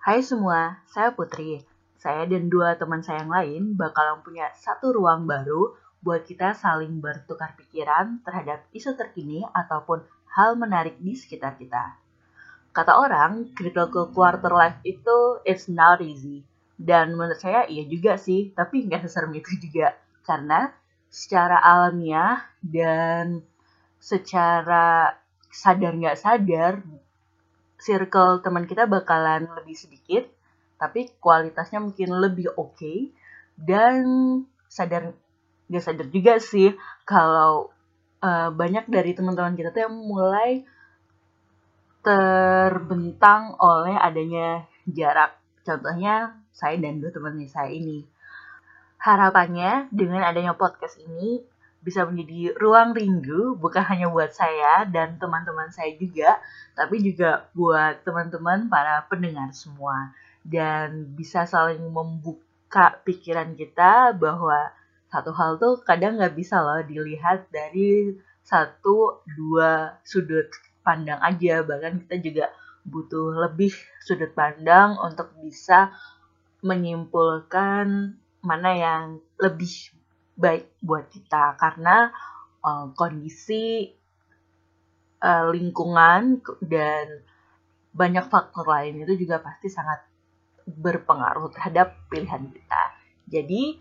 Hai semua, saya Putri. Saya dan dua teman saya yang lain bakalan punya satu ruang baru buat kita saling bertukar pikiran terhadap isu terkini ataupun hal menarik di sekitar kita. Kata orang, critical quarter life itu it's not easy. Dan menurut saya iya juga sih, tapi nggak seserem itu juga. Karena secara alamiah dan secara sadar nggak sadar, circle teman kita bakalan lebih sedikit, tapi kualitasnya mungkin lebih oke. Okay, dan sadar nggak sadar juga sih kalau uh, banyak dari teman-teman kita tuh yang mulai terbentang oleh adanya jarak. Contohnya saya dan dua teman saya ini. Harapannya dengan adanya podcast ini bisa menjadi ruang ringgu bukan hanya buat saya dan teman-teman saya juga, tapi juga buat teman-teman para pendengar semua. Dan bisa saling membuka pikiran kita bahwa satu hal tuh kadang nggak bisa loh dilihat dari satu dua sudut pandang aja. Bahkan kita juga butuh lebih sudut pandang untuk bisa menyimpulkan mana yang lebih baik buat kita karena uh, kondisi uh, lingkungan dan banyak faktor lain itu juga pasti sangat berpengaruh terhadap pilihan kita. Jadi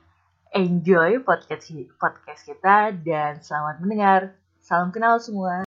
enjoy podcast podcast kita dan selamat mendengar. Salam kenal semua.